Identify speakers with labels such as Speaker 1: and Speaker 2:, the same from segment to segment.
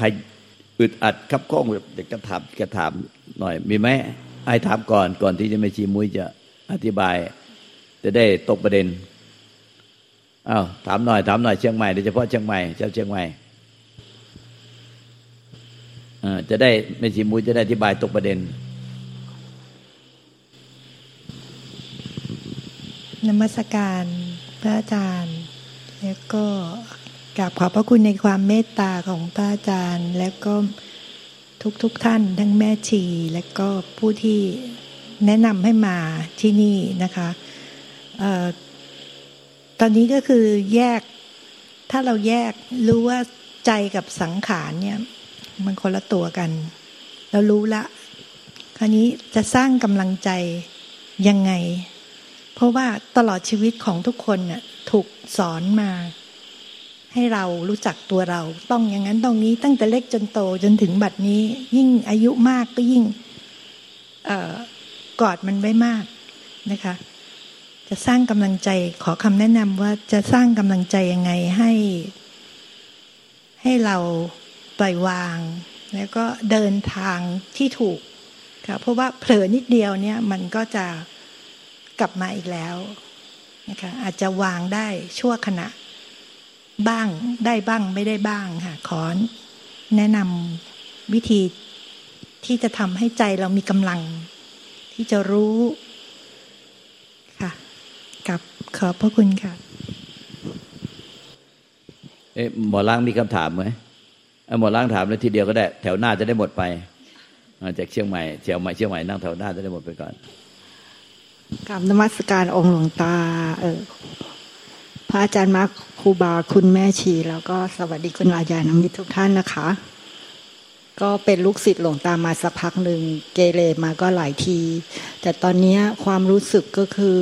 Speaker 1: ใครอึดอัดคับข้องเด็กจะถามจะถามหน่อย มีไหมไอ้ถามก่อนก่อนที่จะไม่ชีมุ้ยจะอธิบาย จะได้ตกประเด็นอ้าวถามหน่อยถามหน่อยเชียงใหม่โดยเฉพาะเชียงใหม่เจ้าเชียงใหม่จะได้ไม่ชีมุ้ยจะได้อธิบายตกประเด็น
Speaker 2: นมัสการพระอาจารย์ แล้วก็ ราบขอบพระคุณในความเมตตาของพระอาจารย์ แล้วก็ทุกๆทท่านทั้งแม่ชี และก็ผู้ที่แนะนำให้มาที่นี่นะคะออตอนนี้ก็คือแยกถ้าเราแยกรู้ว่าใจกับสังขารเนี่ย มันคนละตัวกัน เรารู้ละ คราวนี้จะสร้างกำลังใจยังไง เพราะว่าตลอดชีวิตของทุกคนน่ะถูกสอนมา ให้เรารู้จักตัวเรา ต้องอย่างนั้นต้องนี้ตั้งแต่เล็กจนโตจนถึงบัดนี้ ยิ่งอายุมากก็ยิ่งกอดมันไว้มากนะคะ จะสร้างกำลังใจขอคำแนะนำว่าจะสร้างกำลังใจยังไงให้ ให้เราปล่อยวาง แล้วก็เดินทางที่ถูกค่ะเพราะว่าเผลอนิดเดียวเนี่ยมันก็จะกลับมาอีกแล้วนะคะอาจจะวางได้ชั่วขณะ บ้างได้บ้างไม่ได้บ้างค่ะขอแนะนำวิธีที่จะทำให้ใจเรามีกำลัง ที่จะรู้ค่ะกับขอบพระคุณค่ะ
Speaker 1: เอ๊ะหมอล้างมีคำถามไหมหมอล้างถามแล้วทีเดียวก็ได้ แถวหน้าจะได้หมดไปจากเชียงใหม่เชียงใหม่เชียงใหม่นั่งแถวหน้าจะได้หมดไปก่อน
Speaker 3: กราบนมัสการองค์หลวงตา เออ พระอาจารย์มาครูบาคุณแม่ชี แล้วก็สวัสดีคุณอาจารย์นมิตรทุกท่านนะคะ ก็เป็นลูกศิษย์หลวงตามาสักพักหนึ่งเกเรมาก็หลายที แต่ตอนนี้ความรู้สึกก็คือ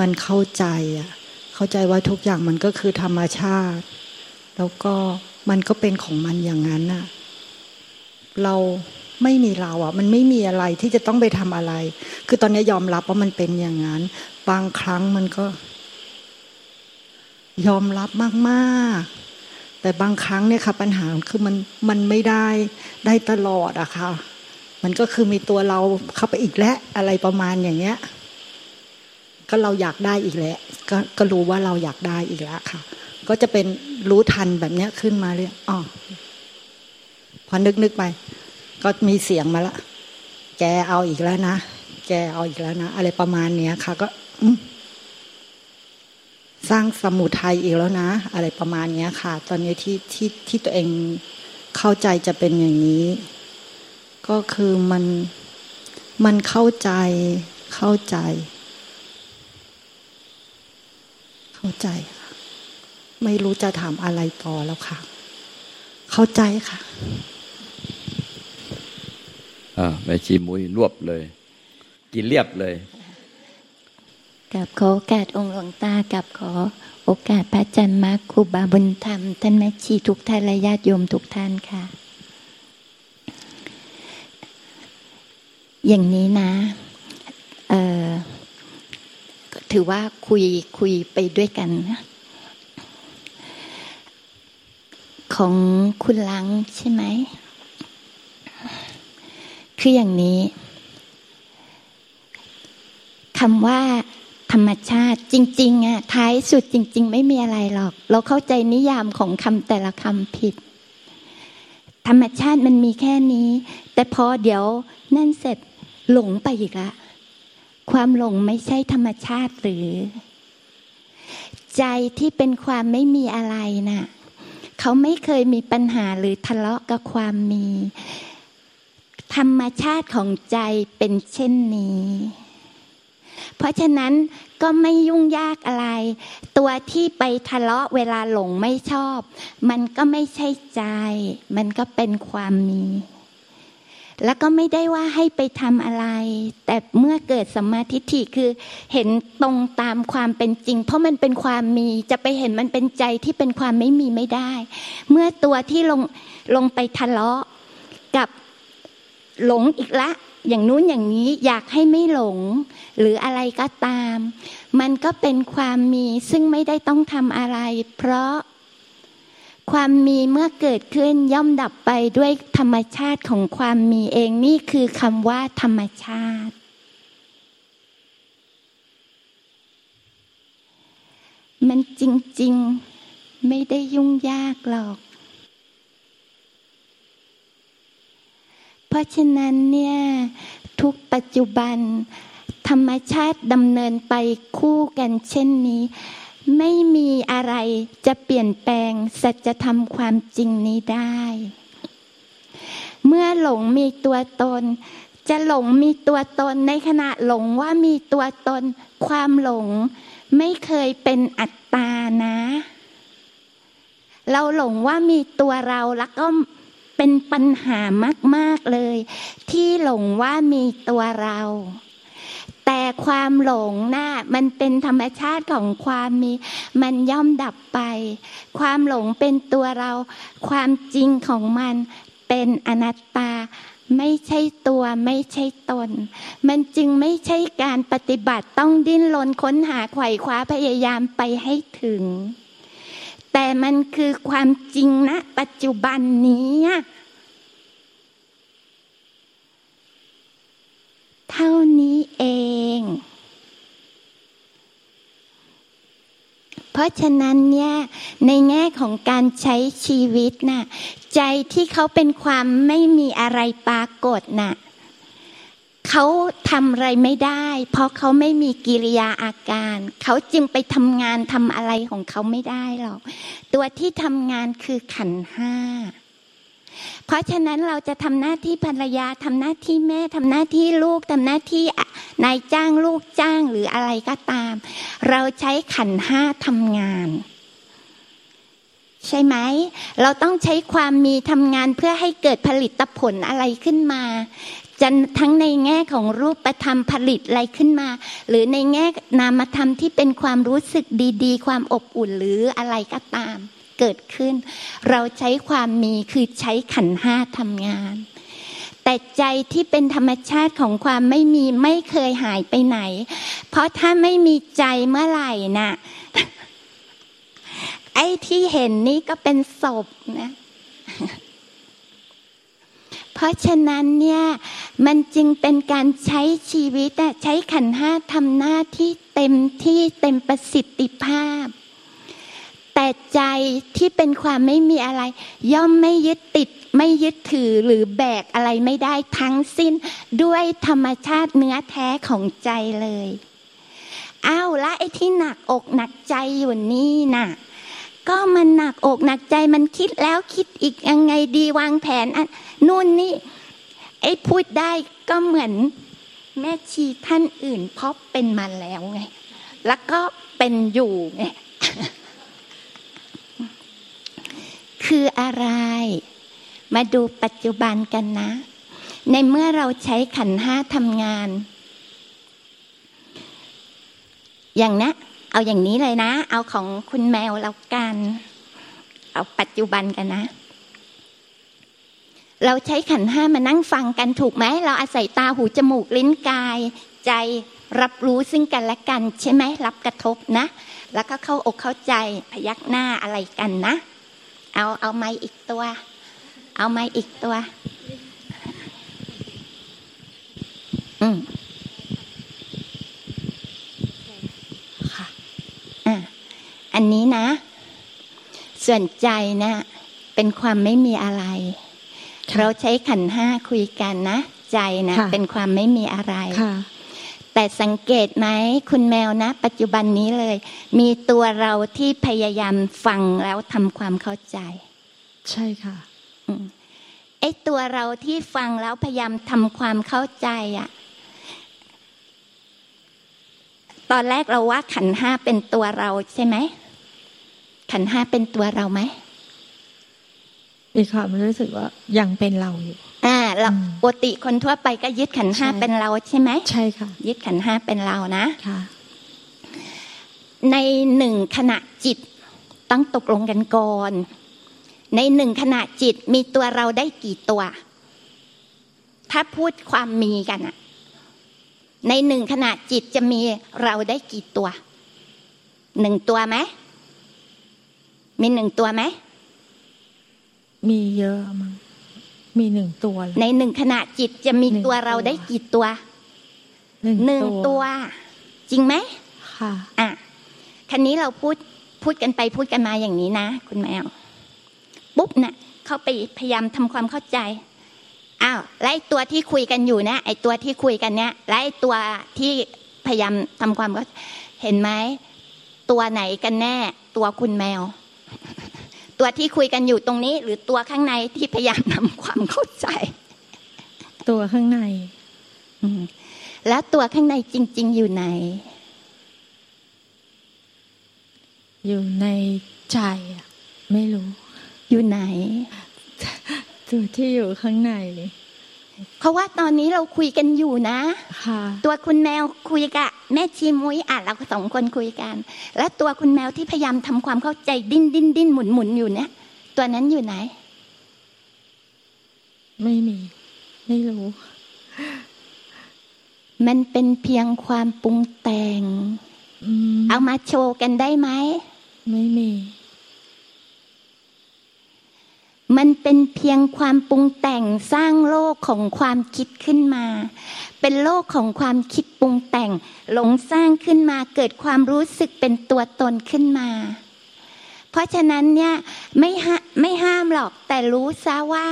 Speaker 3: มันเข้าใจอะเข้าใจว่าทุกอย่างมันก็คือธรรมชาติ แล้วก็มันก็เป็นของมันอย่างนั้นอะเราไม่มีเราอะ มันไม่มีอะไรที่จะต้องไปทำอะไร คือตอนนี้ยอมรับว่ามันเป็นอย่างนั้น บางครั้งมันก็ ยอมรับมากๆ แต่บางครั้งเนี่ยค่ะปัญหาคือมันมันไม่ได้ได้ตลอดอะค่ะ มันก็คือมีตัวเราเข้าไปอีกแล้วอะไรประมาณอย่างเงี้ย ก็เราอยากได้อีกแล้วก็ก็รู้ว่าเราอยากได้อีกแล้วค่ะ ก็จะเป็นรู้ทันแบบเนี้ยขึ้นมาเลยอ๋อพอนึกนึกไป ก็มีเสียงมาละ แกเอาอีกแล้วนะ แกเอาอีกแล้วนะ อะไรประมาณเนี้ยค่ะ ก็อื สร้างสมุทัยอีกแล้วนะ อะไรประมาณนี้ค่ะ ตอนนี้ที่ที่ที่ตัวเองเข้าใจจะเป็นอย่างนี้ ก็คือมันมันเข้าใจเข้าใจ เข้าใจ ไม่รู้จะถามอะไรต่อแล้วค่ะ เข้าใจค่ะ
Speaker 1: อ่าแม่ชีมุยรวบเลย กินเรียบเลย
Speaker 4: กับขอโอกาสองค์หลวงตากับขอโอกาสพระอาจารย์มาครูบาบุญธรรม ท่านแม่ชีทุกท่านและญาติโยมทุกท่านค่ะ อย่างนี้นะเออถือว่าคุยคุยไปด้วยกัน ของคุณลังใช่ไหม คืออย่างนี้คำว่า ธรรมชาติจริงๆอะท้ายสุดจริง ๆ ไม่มีอะไรหรอก เราเข้าใจนิยามของคำแต่ละคำผิด ธรรมชาติมันมีแค่นี้ แต่พอเดี๋ยวนั่นเสร็จหลงไปอีกละความหลงไม่ใช่ธรรมชาติหรือ ใจที่เป็นความไม่มีอะไรนะ่ะเขาไม่เคยมีปัญหาหรือทะเลาะกับความมี ธรรมชาติของใจเป็นเช่นนี้ เพราะฉะนั้นก็ไม่ยุ่งยากอะไร ตัวที่ไปทะเลาะเวลาหลงไม่ชอบ มันก็ไม่ใช่ใจ มันก็เป็นความมี แล้วก็ไม่ได้ว่าให้ไปทำอะไร แต่เมื่อเกิดสมาธิฐิคือ เห็นตรงตามความเป็นจริง เพราะมันเป็นความมี จะไปเห็นมันเป็นใจที่เป็นความไม่มีไม่ได้ เมื่อตัวที่ลงลงไปทะเลาะกับหลงอีกละ อย่างนู้นอย่างนี้อยากให้ไม่หลง หรืออะไรก็ตาม มันก็เป็นความมีซึ่งไม่ได้ต้องทำอะไร เพราะความมีเมื่อเกิดขึ้นย่อมดับไปด้วยธรรมชาติของความมีเองนี่คือคำว่าธรรมชาติ มันจริง ๆ ไม่ได้ยุ่งยากหรอก เพ ราะฉะนั้นเนี่ยทุกปัจจุบัน ธรรมชาติดำเนินไปคู่กันเช่นนี้ ไม่มีอะไรจะเปลี่ยนแปลงสัจธรรมความจริงนี้ได้ เมื่อหลงมีตัวตน จะหลงมีตัวตนในขณะหลงว่ามีตัวตน ความหลงไม่เคยเป็นอัตตานะเราหลงว่ามีตัวเราแล้วก็ เป็นปัญหามาก ๆเลย ที่หลงว่ามีตัวเรา แต่ความหลงน่ะมันเป็นธรรมชาติของความมี มันย่อมดับไป ความหลงเป็นตัวเรา ความจริงของมันเป็นอนัตตาไม่ใช่ตัวไม่ใช่ตน มันจึงไม่ใช่การปฏิบัติต้องดิ้นรนค้นหาไขว่คว้าพยายามไปให้ถึง แต่มันคือความจริงนะ ปัจจุบันนี้ เท่านี้เอง เพราะฉะนั้นเนี่ยในแง่ของการใช้ชีวิตนะ่ะ ใจที่เขาเป็นความไม่มีอะไรปรากฏนะ่ะ เขาทำอะไรไม่ได้ เพราะเขาไม่มีกิริยาอาการ เขาจึงไปทำงานทำอะไรของเขาไม่ได้หรอก ตัวที่ทำงานคือขันห้า เพราะฉะนั้นเราจะทำหน้าที่ภรรยาทำหน้าที่แม่ทำหน้าที่ลูกทำหน้าที่นายจ้างลูกจ้างหรืออะไรก็ตาม เราใช้ขันห้าทำงาน ใช่ไหม เราต้องใช้ความมีทำงานเพื่อให้เกิดผลิตผลอะไรขึ้นมาจะทั้งในแง่ของรูปธรรมผลิตอะไรขึ้นมา หรือในแง่นามธรรมที่เป็นความรู้สึกดี ๆ ความอบอุ่นหรืออะไรก็ตาม เกิดขึ้น เราใช้ความมีคือใช้ขันห้าทำงาน แต่ใจที่เป็นธรรมชาติของความไม่มีไม่เคยหายไปไหน เพราะถ้าไม่มีใจเมื่อไหร่นะ่ะ ไอ้ที่เห็นนี่ก็เป็นศพนะ เพราะฉะนั้นเนี่ย มันจึงเป็นการใช้ชีวิตใช้ขันห้าทำหน้าที่เต็มที่เต็มประสิทธิภาพ แต่ใจที่เป็นความไม่มีอะไร ย่อมไม่ยึดติดไม่ยึดถือหรือแบกอะไรไม่ได้ทั้งสิ้นด้วยธรรมชาติเนื้อแท้ของใจเลยอ้าวแล้วไอ้ที่หนักอกหนักใจอยู่นี่น่ะ ก็มันหนักอกหนักใจมันคิดแล้วคิดอีกยังไงดีวางแผนอันนู่นนี่ไอ้พูดได้ก็เหมือนแม่ชีท่านอื่นเพราะเป็นมาแล้วไง แล้วก็เป็นอยู่ไงคืออะไร มาดูปัจจุบันกันนะ ในเมื่อเราใช้ขันห้าทำงาน อย่างนะ เอาอย่างนี้เลยนะ เอาของคุณแมวแล้วกัน เอาปัจจุบันกันนะ เราใช้ขันห้ามานั่งฟังกันถูกไหม เราอาศัยตาหูจมูกลิ้นกาย ใจรับรู้ซึ่งกันและกัน ใช่ไหมรับกระทบนะ แล้วก็เข้าอกเข้าใจพยักหน้าอะไรกันนะ เอาเอาไม้อีกตัว เอาไม้อีกตัว อืมค่ะอะอั นนี้นะ ส่วนใจนะ เป็นความไม่มีอะไร เราใช้ขันห้าคุยกันนะ ใจนะเป็นความไม่มีอะไรแต่สังเกตไหมคุณแมวนะ ปัจจุบันนี้เลย มีตัวเราที่พยายามฟังแล้วทำความเข้าใจ
Speaker 3: ใช่ค่ะ
Speaker 4: ไอตัวเราที่ฟังแล้วพยายามทำความเข้าใจอะตอนแรกเราว่าขันห้าเป็นตัวเราใช่ไหม ขันห้าเป็นตัวเราไหม
Speaker 3: มีความรู้สึกว่ายังเป็นเราอยู่
Speaker 4: อ่าเราปกติคนทั่วไปก็ยึดขันห้าเป็นเราใช่ไหม
Speaker 3: ใช่ค่ะ
Speaker 4: ยึดขันห้าเป็นเรานะ
Speaker 3: ค่ะ
Speaker 4: ในหนึ่งขณะจิตต้องตกลงกันก่อน ในหนึ่งขณะจิตมีตัวเราได้กี่ตัว ถ้าพูดความมีกันอะในหนึ่งขณะจิตจะมีเราได้กี่ตัว หนึ่งตัวไหม มีหนึ่งตัวไหม
Speaker 2: มีเยอะมั้งมีหนึ่งตัว
Speaker 4: ในหนึ่งขณะจิตจะมีตัวเราได้กี่ตัวหนึ่งตัว จริงไหม
Speaker 2: ค่ะ
Speaker 4: อะคันนี้เราพูดพูดกันไปพูดกันมาอย่างนี้นะคุณแมว ปุ๊บเนะ่ยเขาไปพยายามทำความเข้าใจอ้าวไล่ตัวที่คุยกันอยู่นะไอตัวที่คุยกันเนี้ยไล่ตัวที่พยายามทำความก็เห็นไหมตัวไหนกันแน่ ตัวคุณแมว ตัวที่คุยกันอยู่ตรงนี้ หรือตัวข้างในที่พยายามทำความเข้าใจ
Speaker 2: ตัวข้างใน
Speaker 4: แล้วตัวข้างในจริง ๆ อยู่ไหน
Speaker 2: อยู่ในใจไม่รู้
Speaker 4: อยู่ไหน
Speaker 2: ตัวที่อยู่ข้างใน
Speaker 4: เพราะว่าตอนนี้เราคุยกันอยู่นะ
Speaker 2: ค่ะ
Speaker 4: ตัวคุณแมวคุยกับแม่ชีมุ้ยอะเราสองคนคุยกัน และตัวคุณแมวที่พยายามทำความเข้าใจดิ้นดิ้นดิ้นหมุนหมุนอยู่เนี่ย ตัวนั้นอยู่ไหน
Speaker 2: ไม่มี ไม่รู้
Speaker 4: มันเป็นเพียงความปรุงแต่ง เอามาโชว์กันได้ไหม
Speaker 2: ไม่มี
Speaker 4: มันเป็นเพียงความปรุงแต่งสร้างโลกของความคิดขึ้นมา เป็นโลกของความคิดปรุงแต่ง หลงสร้างขึ้นมาเกิดความรู้สึกเป็นตัวตนขึ้นมา เพราะฉะนั้นเนี่ยไม่ไม่ห้ามหรอกแต่รู้ซะว่า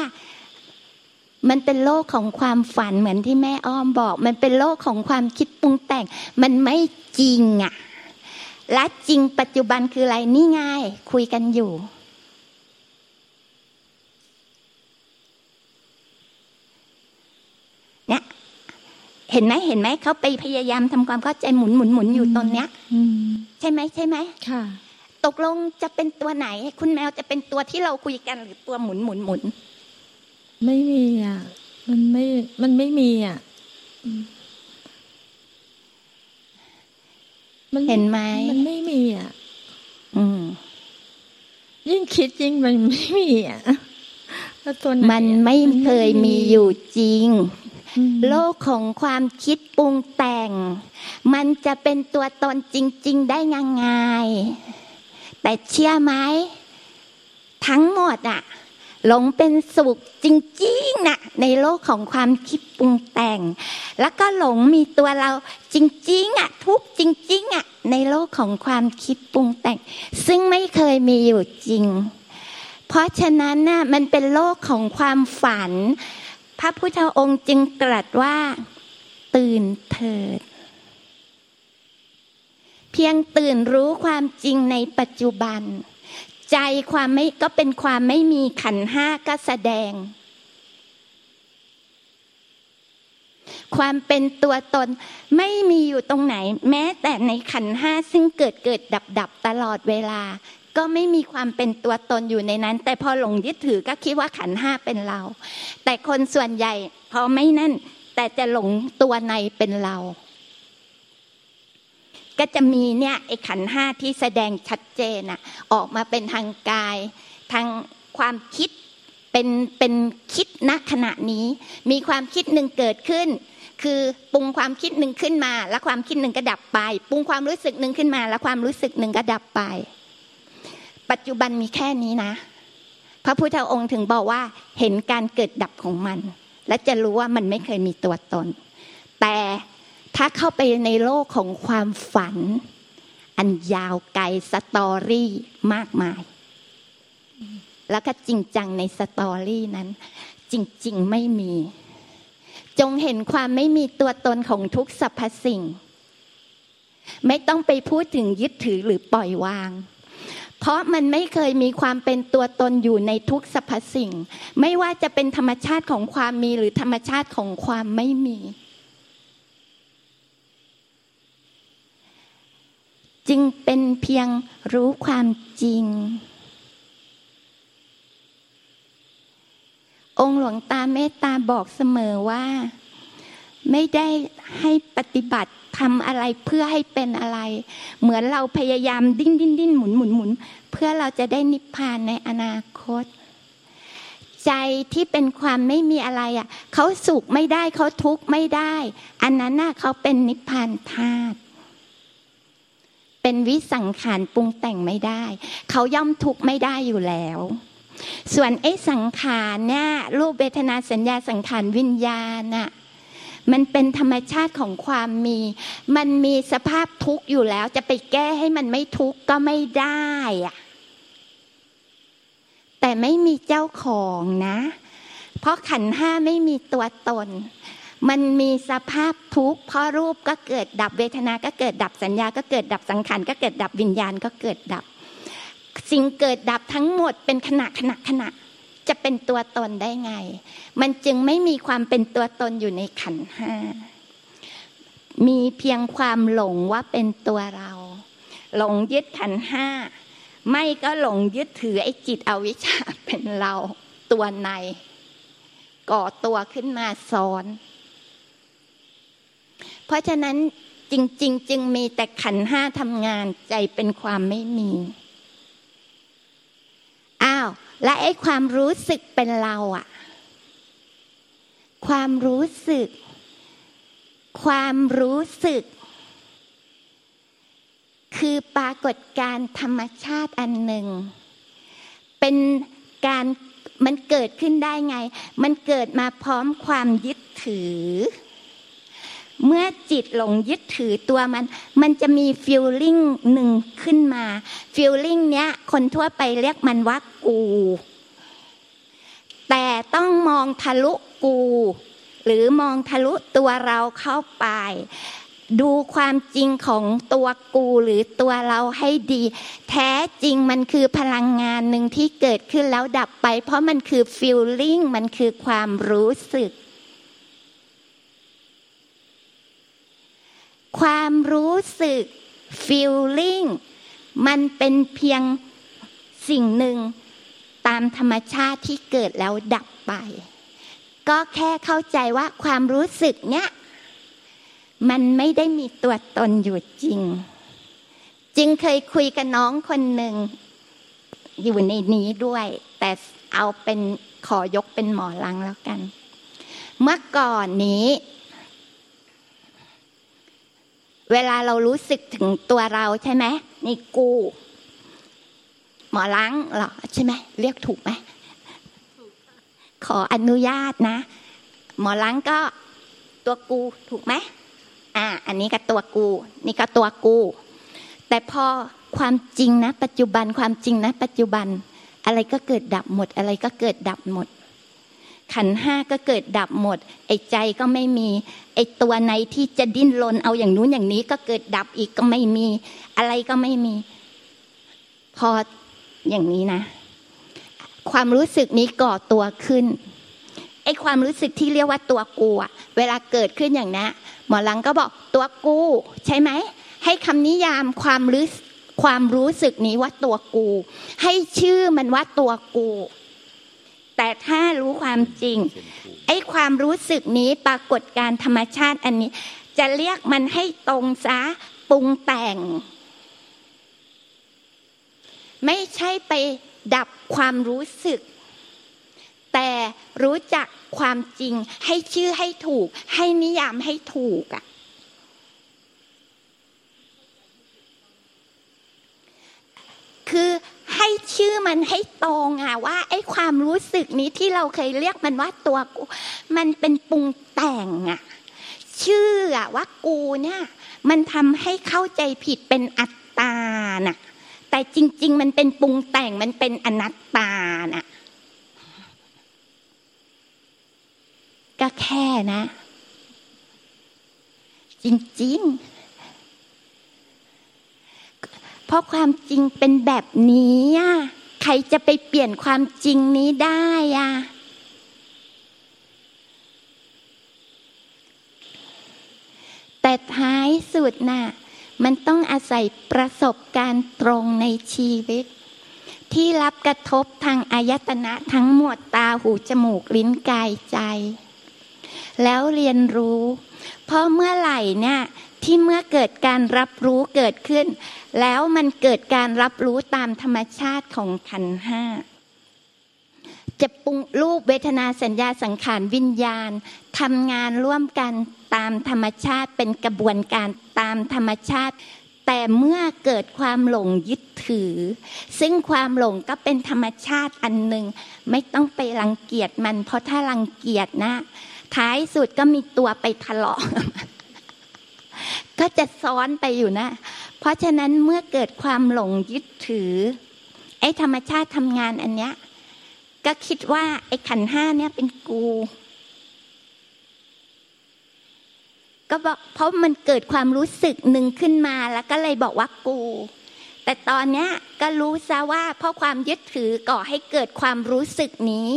Speaker 4: มันเป็นโลกของความฝันเหมือนที่แม่อ้อมบอก มันเป็นโลกของความคิดปรุงแต่ง มันไม่จริงอะ่ะและจริงปัจจุบันคืออะไรนี่ไงคุยกันอยู่ เห็นไหมเห็นไหมเขาไปพยายามทำความเข้าใจหมุนหมุนหมุนอยู่ตอนเนี้ยใช่ไหมใช่ไหม
Speaker 2: ค่ะ
Speaker 4: ตกลงจะเป็นตัวไหน คุณแมวจะเป็นตัวที่เราคุยกันหรือตัวหมุนหมุนหมุน
Speaker 2: ไม่มีอะ มันไม่ มันไม่มีอะ
Speaker 4: มันเห็นไหม
Speaker 2: มันไม่มีอะ
Speaker 4: อืม
Speaker 2: ยิ่งคิดยิ่งมันไม่มีอะ
Speaker 4: แล้วตัวมันไม่เคยมีอยู่จริง โลกของความคิดปรุงแต่ง มันจะเป็นตัวตนจริง ๆ ได้ยังไง แต่เชื่อไหม ทั้งหมดอะหลงเป็นสุขจริงๆนะในโลกของความคิดปรุงแต่ง แล้วก็หลงมีตัวเราจริงๆอะทุกจริงๆอะในโลกของความคิดปรุงแต่ง ซึ่งไม่เคยมีอยู่จริง เพราะฉะนั้นน่ะมันเป็นโลกของความฝัน พระพุทธองค์จึงตรัสว่า ตื่นเถิด เพียงตื่นรู้ความจริงในปัจจุบัน ใจความไม่ก็เป็นความไม่มีขันห้าก็แสดง ความเป็นตัวตนไม่มีอยู่ตรงไหน แม้แต่ในขันห้าซึ่งเกิดเกิดดับดับตลอดเวลา ก็ไม่มีความเป็นตัวตนอยู่ในนั้น แต่พอหลงยึดถือก็คิดว่าขันห้าเป็นเรา แต่คนส่วนใหญ่พอไม่นั่น แต่จะหลงตัวในเป็นเรา ก็จะมีเนี่ยไอ้ขันห้าที่แสดงชัดเจนอะออกมาเป็นทางกาย ทางความคิดเป็นเป็นคิดณขณะนี้ มีความคิดหนึ่งเกิดขึ้น คือปรุงความคิดหนึ่งขึ้นมา แล้วความคิดหนึ่งก็ดับไป ปรุงความรู้สึกหนึ่งขึ้นมา แล้วความรู้สึกหนึ่งก็ดับไป ปัจจุบันมีแค่นี้นะ พระพุทธองค์ถึงบอกว่าเห็นการเกิดดับของมัน และจะรู้ว่ามันไม่เคยมีตัวตน แต่ถ้าเข้าไปในโลกของความฝัน อันยาวไกลสตอรี่มากมาย แล้วก็จริงจังในสตอรี่นั้น จริง ๆ ไม่มี จงเห็นความไม่มีตัวตนของทุกสรรพสิ่ง ไม่ต้องไปพูดถึงยึดถือหรือปล่อยวาง เพราะมันไม่เคยมีความเป็นตัวตนอยู่ในทุกสรรพสิ่ง ไม่ว่าจะเป็นธรรมชาติของความมีหรือธรรมชาติของความไม่มี จึงเป็นเพียงรู้ความจริง องค์หลวงตาเมตตาบอกเสมอว่า ไม่ได้ให้ปฏิบัติ ทำอะไรเพื่อให้เป็นอะไร เหมือนเราพยายามดิ้นดิ้นดิ้นหมุนหมุนหมุนเพื่อเราจะได้นิพพานในอนาคต ใจที่เป็นความไม่มีอะไรอะเขาสุขไม่ได้เขาทุกข์ไม่ได้ อันนั้นน่ะเขาเป็นนิพพานธาตุเป็นวิสังขารปรุงแต่งไม่ได้ เขาย่อมทุกข์ไม่ได้อยู่แล้ว ส่วนไอ้สังขารเนี่ยรูปเวทนาสัญญาสังขารวิญญาณน่ะ มันเป็นธรรมชาติของความมี มันมีสภาพทุกข์อยู่แล้ว จะไปแก้ให้มันไม่ทุกข์ก็ไม่ได้อะแต่ไม่มีเจ้าของนะ เพราะขันห้าไม่มีตัวตน มันมีสภาพทุกข์เพราะรูปก็เกิดดับเวทนาก็เกิดดับสัญญาก็เกิดดับสังขารก็เกิดดับวิญญาณก็เกิดดับ สิ่งเกิดดับทั้งหมดเป็นขณะขณะขณะ จะเป็นตัวตนได้ไง มันจึงไม่มีความเป็นตัวตนอยู่ในขันห้า มีเพียงความหลงว่าเป็นตัวเรา หลงยึดขันห้า ไม่ก็หลงยึดถือไอ้จิตอวิชชาเป็นเราตัวใน ก่อตัวขึ้นมาซ้อน เพราะฉะนั้นจริง ๆ จึงมีแต่ขันห้าทำงานใจเป็นความไม่มี และไอ้ความรู้สึกเป็นเราอะความรู้สึก ความรู้สึก คือปรากฏการธรรมชาติอันหนึ่ง เป็นการมันเกิดขึ้นได้ไง มันเกิดมาพร้อมความยึดถือ เมื่อจิตหลงยึดถือตัวมัน มันจะมี feeling หนึ่งขึ้นมา feeling เนี้ย คนทั่วไปเรียกมันว่ากู แต่ต้องมองทะลุกู หรือมองทะลุตัวเราเข้าไป ดูความจริงของตัวกูหรือตัวเราให้ดี แท้จริงมันคือพลังงานหนึ่งที่เกิดขึ้นแล้วดับไป เพราะมันคือ feeling มันคือความรู้สึก ความรู้สึก feeling มันเป็นเพียงสิ่งหนึ่งตามธรรมชาติที่เกิดแล้วดับไป ก็แค่เข้าใจว่าความรู้สึกเนี้ยมันไม่ได้มีตัวตนอยู่จริง จึงเคยคุยกับน้องคนหนึ่งอยู่ในนี้ด้วย แต่เอาเป็นขอยกเป็นหมอลังแล้วกัน เมื่อก่อนนี้ เวลาเรารู้สึกถึงตัวเราใช่ไหมนี่กู หมอล้างเหรอใช่ไหมเรียกถูกไหมขออนุญาตนะ หมอล้างก็ตัวกูถูกไหมอ่า อันนี้ก็ตัวกู นี่ก็ตัวกู แต่พอความจริงนะ ปัจจุบันความจริงนะ ปัจจุบัน อะไรก็เกิดดับหมด อะไรก็เกิดดับหมด ขันห้าก็เกิดดับหมด ไอ้ใจก็ไม่มี ไอ้ตัวในที่จะดิ้นรนเอาอย่างนู้นอย่างนี้ก็เกิดดับอีกก็ไม่มี อะไรก็ไม่มี พออย่างนี้นะ ความรู้สึกนี้ก่อตัวขึ้นไอ้ความรู้สึกที่เรียกว่าตัวกูอะเวลาเกิดขึ้นอย่างนี้หมอลังก็บอกตัวกู ใช่ไหมให้คำนิยามความรู้ความรู้สึกนี้ว่าตัวกู ให้ชื่อมันว่าตัวกู แต่ถ้ารู้ความจริง ไอ้ความรู้สึกนี้ปรากฏการธรรมชาติอันนี้ จะเรียกมันให้ตรงซะปรุงแต่ง ไม่ใช่ไปดับความรู้สึก แต่รู้จักความจริง ให้ชื่อให้ถูก ให้นิยามให้ถูกอะคือ ให้ชื่อมันให้ตรงอะว่าไอ้ความรู้สึกนี้ที่เราเคยเรียกมันว่าตัวกู มันเป็นปรุงแต่งอะชื่ออะว่ากูเนี่ย มันทำให้เข้าใจผิดเป็นอัตตาน่ะแต่จริง ๆ มันเป็นปรุงแต่งมันเป็นอนัตตาน่ะก็แค่นะ จริง ๆ เพ ราะความจริงเป็นแบบนี้อะใครจะไปเปลี่ยนความจริงนี้ได้อะแต่ท้ายสุดน่ะมันต้องอาศัยประสบการณ์ตรงในชีวิต ที่รับกระทบทางอายตนะทั้งหมดตาหูจมูกลิ้นกายใจ แล้วเรียนรู้ เพราะเมื่อไหร่เนี่ย ที่เมื่อเกิดการรับรู้เกิดขึ้น แล้วมันเกิดการรับรู้ตามธรรมชาติของขันห้าจะปรุงรูปเวทนาสัญญาสังขารวิญญาณทำงานร่วมกันตามธรรมชาติเป็นกระบวนการตามธรรมชาติ แต่เมื่อเกิดความหลงยึดถือ ซึ่งความหลงก็เป็นธรรมชาติอันหนึ่งไม่ต้องไปรังเกียจมัน เพราะถ้ารังเกียจนะ ท้ายสุดก็มีตัวไปทะเลาะ ก็จะซ้อนไปอยู่นะ เพราะฉะนั้นเมื่อเกิดความหลงยึดถือ ไอ้ธรรมชาติทำงานอันเนี้ย ก็คิดว่าไอ้ขันห้าเนี่ยเป็นกู ก็บอกเพราะมันเกิดความรู้สึกหนึ่งขึ้นมาแล้วก็เลยบอกว่ากู แต่ตอนเนี้ยก็รู้ซะว่าเพราะความยึดถือก่อให้เกิดความรู้สึกนี้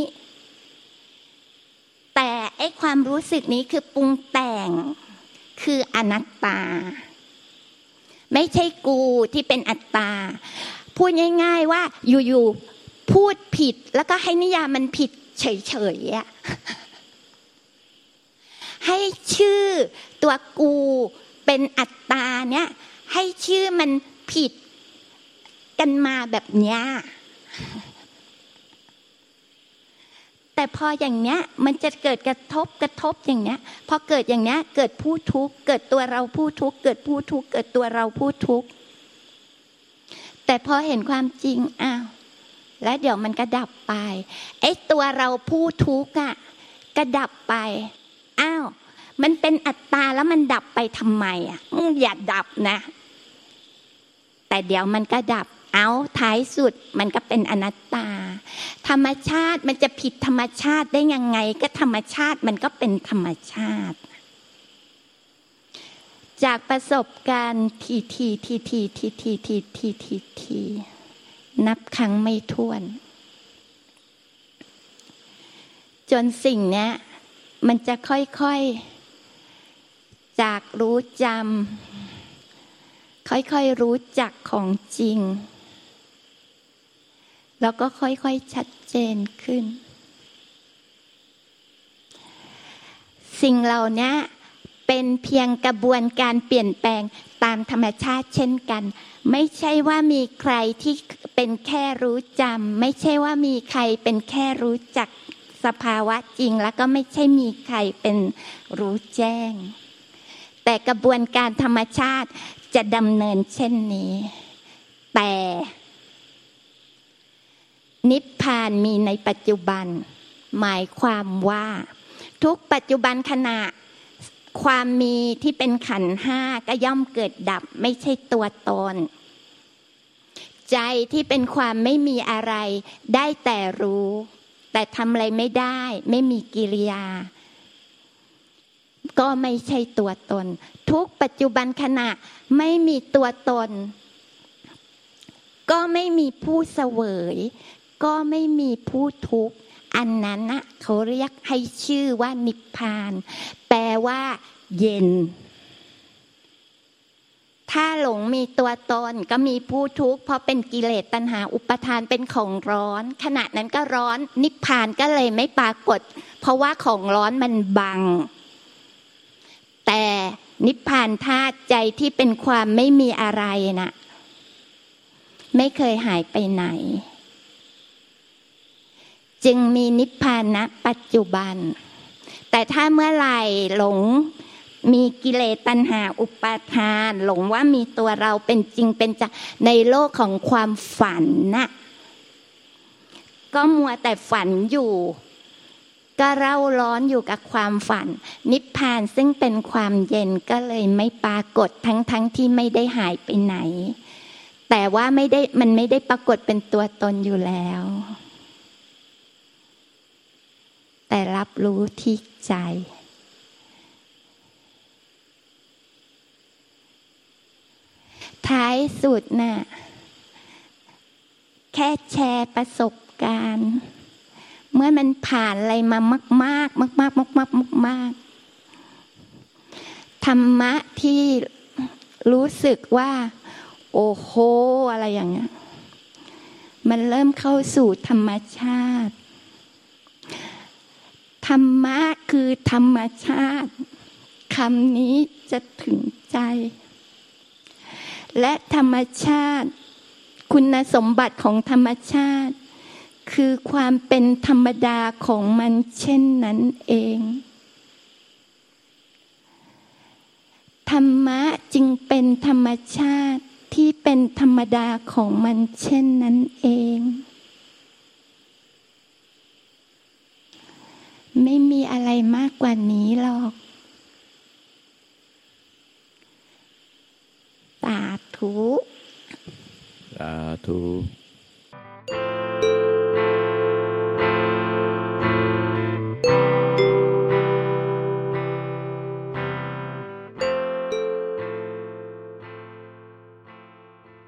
Speaker 4: แต่ไอ้ความรู้สึกนี้คือปรุงแต่ง คืออนัตตา ไม่ใช่กูที่เป็นอัตตา พูดง่าย ๆว่าอยู่ๆพูดผิดแล้วก็ให้นิยามมันผิดเฉยๆอะให้ชื่อตัวกูเป็นอัตตาเนี่ยให้ชื่อมันผิดกันมาแบบเนี้ย แต่พออย่างเนี้ยมันจะเกิดกระทบกระทบอย่างเนี้ย พอเกิดอย่างเนี้ยเกิดผู้ทุกข์เกิดตัวเราผู้ทุกข์เกิดผู้ทุกข์เกิดตัวเราผู้ทุกข์แต่พอเห็นความจริงอ้าวแล้วเดี๋ยวมันก็ดับไปไอ้ตัวเราผู้ทุกข์อะก็ดับไปอ้าวมันเป็นอัตตาแล้วมันดับไปทำไมอะอย่าดับนะ แต่เดี๋ยวมันก็ดับเอาท้ายสุดมันก็เป็นอนัตตา ธรรมชาติมันจะผิดธรรมชาติได้ยังไง ก็ธรรมชาติมันก็เป็นธรรมชาติ จากประสบการณ์ทีทีทีทีทีทีทีทีทีทีนับครั้งไม่ถ้วน จนสิ่งนี้มันจะค่อยๆ จากรู้จำค่อยๆรู้จักของจริง แล้วก็ค่อยๆชัดเจนขึ้น สิ่งเหล่านี้เป็นเพียงกระบวนการเปลี่ยนแปลงตามธรรมชาติเช่นกัน ไม่ใช่ว่ามีใครที่เป็นแค่รู้จำไม่ใช่ว่ามีใครเป็นแค่รู้จักสภาวะจริง แล้วก็ไม่ใช่มีใครเป็นรู้แจ้ง แต่กระบวนการธรรมชาติจะดำเนินเช่นนี้ แต่ นิพพานมีในปัจจุบัน หมายความว่า ทุกปัจจุบันขณะความมีที่เป็นขันห้าก็ย่อมเกิดดับไม่ใช่ตัวตน ใจที่เป็นความไม่มีอะไร ได้แต่รู้ แต่ทำอะไรไม่ได้ ไม่มีกิริยา ก็ไม่ใช่ตัวตน ทุกปัจจุบันขณะไม่มีตัวตน ก็ไม่มีผู้เสวย ก็ไม่มีผู้ทุกข์อันนั้นนะเขาเรียกให้ชื่อว่านิพพาน แปลว่า เย็น ถ้าหลงมีตัวตนก็มีผู้ทุกข์เพราะเป็นกิเลสตัณหาอุปทานเป็นของร้อน ขณะนั้นก็ร้อน นิพพานก็เลยไม่ปรากฏ เพราะว่าของร้อนมันบัง แต่นิพพานธาตุใจที่เป็นความไม่มีอะไรนะ่ะ ไม่เคยหายไปไหน จึงมีนิพพานณปัจจุบัน แต่ถ้าเมื่อไหร่หลงมีกิเลสตัณหาอุปาทาน หลงว่ามีตัวเราเป็นจริงเป็นจังในโลกของความฝันนะ่ะก็มัวแต่ฝันอยู่ ก็เร่าร้อนอยู่กับความฝัน นิพพานซึ่งเป็นความเย็นก็เลยไม่ปรากฏทั้งทั้งที่ไม่ได้หายไปไหน แต่ว่าไม่ได้มันไม่ได้ปรากฏเป็นตัวตนอยู่แล้ว แต่รับรู้ที่ใจ ท้ายสุดนะ่ะ แค่แชร์ประสบการณ์ เมื่อมันผ่านอะไรมามาก มากมากมากมากมากมากธรรมะที่รู้สึกว่า โอ้โห อะไรอย่างเงี้ย มันเริ่มเข้าสู่ธรรมชาติ ธรรมะคือธรรมชาติคำนี้จะถึงใจ และธรรมชาติ คุณสมบัติของธรรมชาติ คือความเป็นธรรมดาของมันเช่นนั้นเอง ธรรมะจึงเป็นธรรมชาติที่เป็นธรรมดาของมันเช่นนั้นเอง ไม่มีอะไรมากกว่านี้หรอก สาธุ
Speaker 1: สาธุ